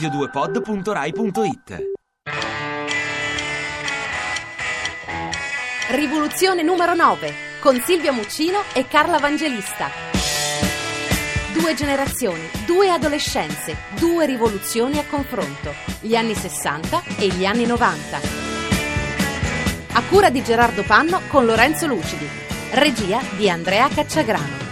radio2pod.rai.it Rivoluzione numero 9 con Silvia Muccino e Carla Vangelista. Due generazioni, due adolescenze, due rivoluzioni a confronto, gli anni 60 e gli anni 90. A cura di Gerardo Panno con Lorenzo Lucidi. Regia di Andrea Cacciagrano.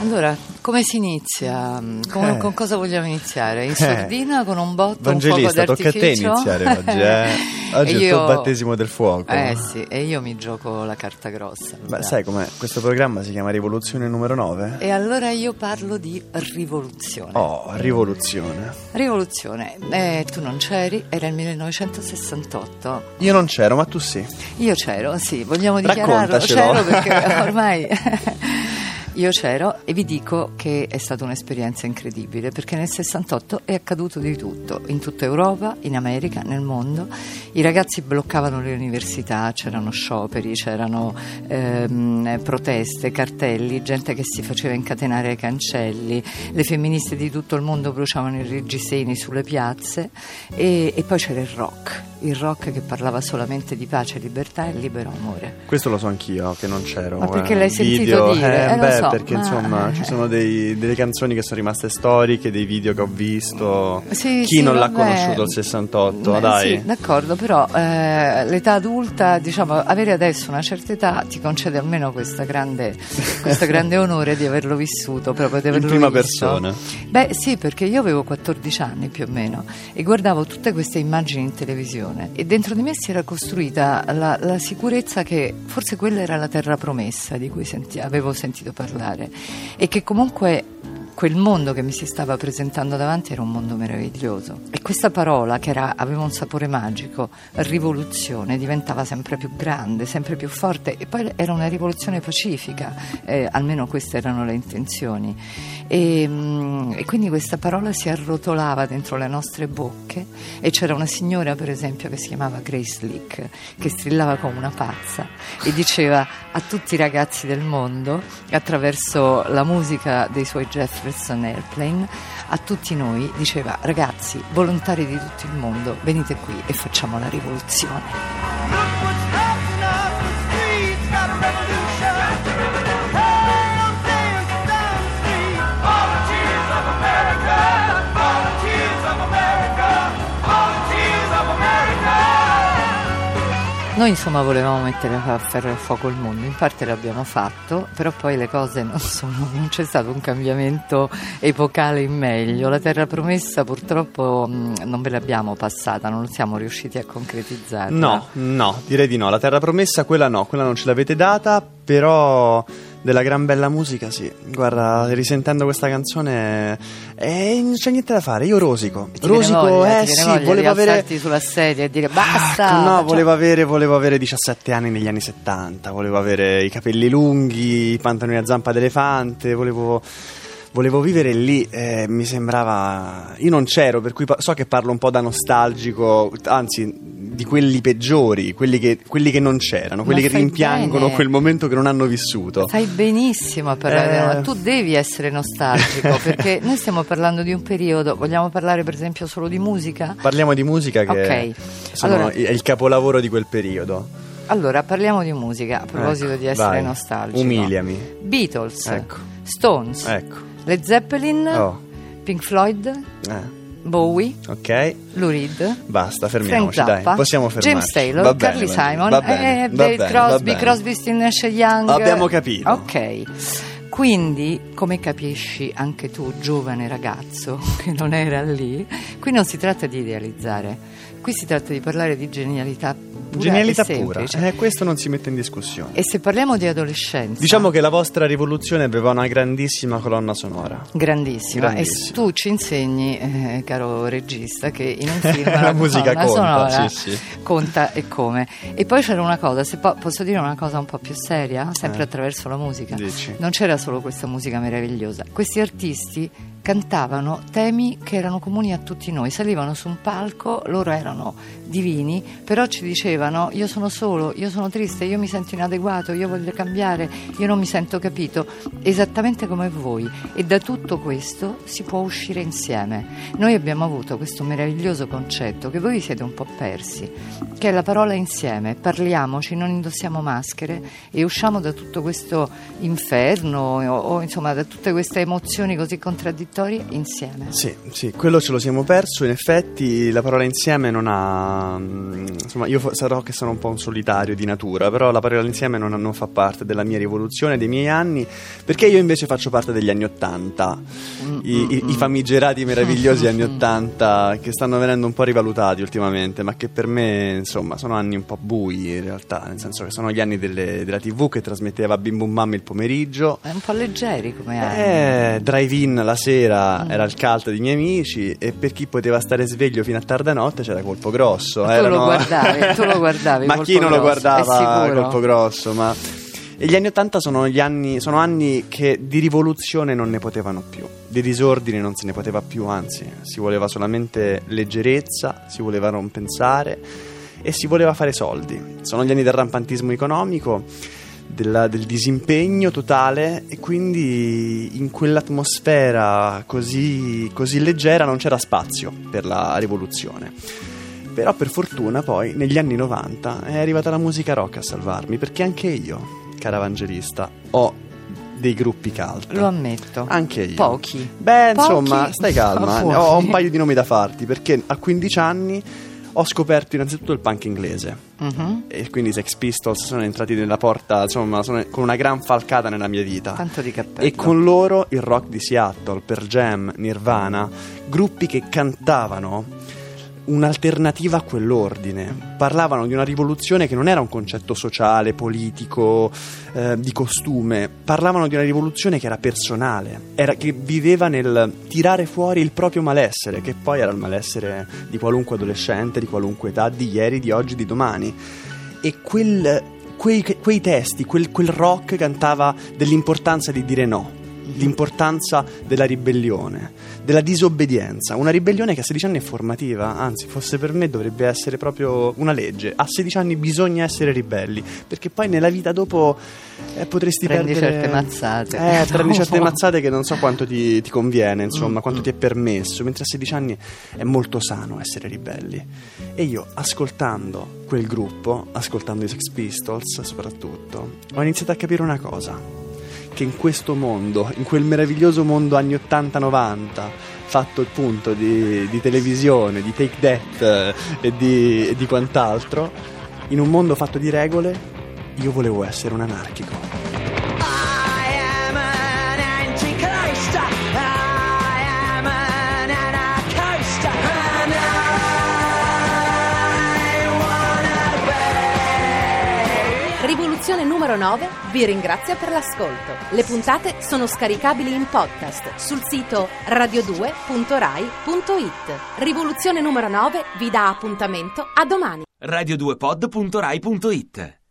Allora, come si inizia? Come- Eh. Con cosa vogliamo iniziare? In Eh. sordina, con un botto, Vangelista, un fuoco tocca a te iniziare oggi, eh. Oggi E è il io- tuo battesimo del fuoco. Eh sì, e io mi gioco la carta grossa. Ma sai com'è? Questo programma si chiama Rivoluzione numero 9? E allora io parlo di rivoluzione. Oh, rivoluzione. Rivoluzione. Eh, tu non c'eri, era il 1968. Io non c'ero, ma tu sì. Io c'ero, sì, vogliamo dichiararlo. C'ero perché ormai io c'ero e vi dico che è stata un'esperienza incredibile perché nel 68 è accaduto di tutto, in tutta Europa, in America, nel mondo. I ragazzi bloccavano le università, c'erano scioperi, c'erano ehm, proteste, cartelli, gente che si faceva incatenare ai cancelli, le femministe di tutto il mondo bruciavano i reggiseni sulle piazze e, e poi c'era il rock, il rock che parlava solamente di pace, libertà e libero amore. Questo lo so anch'io che non c'ero. Ma perché eh. l'hai sentito Video, dire? Eh, Eh, beh, so, perché ma- insomma ci sono dei- delle canzoni che sono rimaste storiche, dei video che ho visto. Sì, Chi sì, non l'ha vabbè. conosciuto il 68? Eh, Dai. Sì, d'accordo, però eh, l'età adulta, diciamo, avere adesso una certa età ti concede almeno questa grande, questo grande onore di averlo vissuto, proprio di In averlo prima visto. persona. Beh, sì, perché io avevo 14 anni più o meno e guardavo tutte queste immagini in televisione e dentro di me si era costruita la, la sicurezza che forse quella era la terra promessa di cui senti- avevo sentito parlare. E che comunque quel mondo che mi si stava presentando davanti era un mondo meraviglioso. E questa parola che era- aveva un sapore magico, rivoluzione, diventava sempre più grande, sempre più forte e poi era una rivoluzione pacifica, eh, almeno queste erano le intenzioni. E, mm, e quindi questa parola si arrotolava dentro le nostre bocche e c'era una signora per esempio che si chiamava Grace Lick che strillava come una pazza e diceva a tutti i ragazzi del mondo attraverso la musica dei suoi Jefferson Airplane a tutti noi diceva ragazzi volontari di tutto il mondo venite qui e facciamo la rivoluzione Noi insomma volevamo mettere a ferro e fuoco il mondo, in parte l'abbiamo fatto, però poi le cose non sono, non c'è stato un cambiamento epocale in meglio. La terra promessa purtroppo mh, non ve l'abbiamo passata, non siamo riusciti a concretizzarla. No, no, direi di no. La terra promessa, quella no, quella non ce l'avete data, però della gran bella musica sì. Guarda, risentendo questa canzone eh, non c'è niente da fare, io rosico. Ti Rosico, voglia, eh sì, volevo avere sulla sedia e dire basta. Ah, no, facciamo- volevo avere, volevo avere 17 anni negli anni 70, volevo avere i capelli lunghi, i pantaloni a zampa d'elefante, volevo, volevo vivere lì, eh, mi sembrava... Io non c'ero, per cui pa- so che parlo un po' da nostalgico, anzi di quelli peggiori, quelli che, quelli che non c'erano, quelli che rimpiangono bene. quel momento che non hanno vissuto. Fai benissimo a parlare, Eh. tu devi essere nostalgico perché noi stiamo parlando di un periodo, vogliamo parlare per esempio solo di musica? Parliamo di musica che Ok. sono- Allora- è il capolavoro di quel periodo. Allora, parliamo di musica a proposito Ecco, di essere vai, nostalgico. Umiliami. Beatles, Ecco. Stones, Ecco. Led Zeppelin, Oh, Pink Floyd, eh, Bowie, ok. Lou Reed. Basta, Frank fermiamoci, Zappa, dai, possiamo fermarci. James Taylor, Va Carly bene, Simon, va bene, eh, va David bene, Crosby. Crosby, Still Nash Young. Abbiamo capito. Ok. Quindi, come capisci anche tu, giovane ragazzo che non era lì, qui non si tratta di idealizzare, qui si tratta di parlare di genialità pura Genialità pura, eh, questo non si mette in discussione. E se parliamo di adolescenza, Diciamo che la vostra rivoluzione aveva una grandissima colonna sonora. grandissima, Grandissima. e tu ci insegni, eh, caro regista, che in un film La musica colonna conta, sonora sì, sì. conta e come. E poi c'era una cosa, se po- posso dire una cosa un po' più seria, sempre Eh. attraverso la musica. Dici. Non c'era solo questa musica meravigliosa. Questi artisti cantavano temi che erano comuni a tutti noi, salivano su un palco, loro erano divini, però ci dicevano io sono solo, io sono triste, io mi sento inadeguato, io voglio cambiare, io non mi sento capito, esattamente come voi e da tutto questo si può uscire insieme. Noi abbiamo avuto questo meraviglioso concetto che voi vi siete un po' persi, che è la parola insieme, parliamoci, non indossiamo maschere e usciamo da tutto questo inferno o, insomma da tutte queste emozioni così contraddittorie insieme. Sì, sì, quello ce lo siamo perso. In effetti, la parola insieme non ha. mm, Insomma, io sarò che sono un po' un solitario di natura, però la parola insieme non, non fa parte della mia rivoluzione, dei miei anni, perché io invece faccio parte degli anni Ottanta, i, i- i famigerati meravigliosi anni Ottanta che stanno venendo un po' rivalutati ultimamente, ma che per me, insomma, sono anni un po' bui in realtà, nel senso che sono gli anni delle- della TV che trasmetteva Bim Bum Bam il pomeriggio. È un po' leggeri come anni. Eh, drive-in la sera era il cult dei miei amici e per chi poteva stare sveglio fino a tarda notte c'era colpo grosso. Tu lo guardavi, tu lo guardavi, ma chi non lo Grosso, guardava è sicuro? colpo grosso? Ma... E gli anni Ottanta sono, gli anni, sono anni che di rivoluzione non ne potevano più, di disordine non se ne poteva più, anzi si voleva solamente leggerezza, si voleva non pensare e si voleva fare soldi. Sono gli anni del rampantismo economico della- del disimpegno totale e quindi in quell'atmosfera così, così leggera non c'era spazio per la rivoluzione. Però per fortuna poi negli anni 90 è arrivata la musica rock a salvarmi perché anche io, cara evangelista, ho dei gruppi cult. Lo ammetto. Anche io. Pochi. Beh, Pochi. insomma, stai calma. Ho un paio di nomi da farti perché a 15 anni ho scoperto innanzitutto il punk inglese. Mhm. E quindi i Sex Pistols sono entrati nella porta, insomma, sono con una gran falcata nella mia vita. Tanto di cappello. E con loro il rock di Seattle, Per Jam, Nirvana, gruppi che cantavano un'alternativa a quell'ordine. Parlavano di una rivoluzione che non era un concetto sociale, politico, eh, di costume. Parlavano di una rivoluzione che era personale, era, che viveva nel tirare fuori il proprio malessere, che poi era il malessere di qualunque adolescente, di qualunque età, di ieri, di oggi, di domani. E quel- quei, quei testi, quel, quel rock cantava dell'importanza di dire no, l'importanza della ribellione, della disobbedienza. Una ribellione che a 16 anni è formativa, anzi, fosse per me dovrebbe essere proprio una legge. A 16 anni bisogna essere ribelli, perché poi nella vita dopo eh, potresti Prendi perdere... certe mazzate. Eh, prendi No. certe mazzate che non so quanto ti, ti conviene, insomma, Mm, quanto ti è permesso, mentre a 16 anni è molto sano essere ribelli. E io, ascoltando quel gruppo, ascoltando i Sex Pistols soprattutto, ho iniziato a capire una cosa, che in questo mondo, in quel meraviglioso mondo anni 80-90, fatto il punto di, di televisione, di take that eh, e di, e di quant'altro, in un mondo fatto di regole, io volevo essere un anarchico. Rivoluzione numero 9 vi ringrazia per l'ascolto. Le puntate sono scaricabili in podcast sul sito radio2.rai.it. Rivoluzione numero 9 vi dà appuntamento a domani. radio2pod.rai.it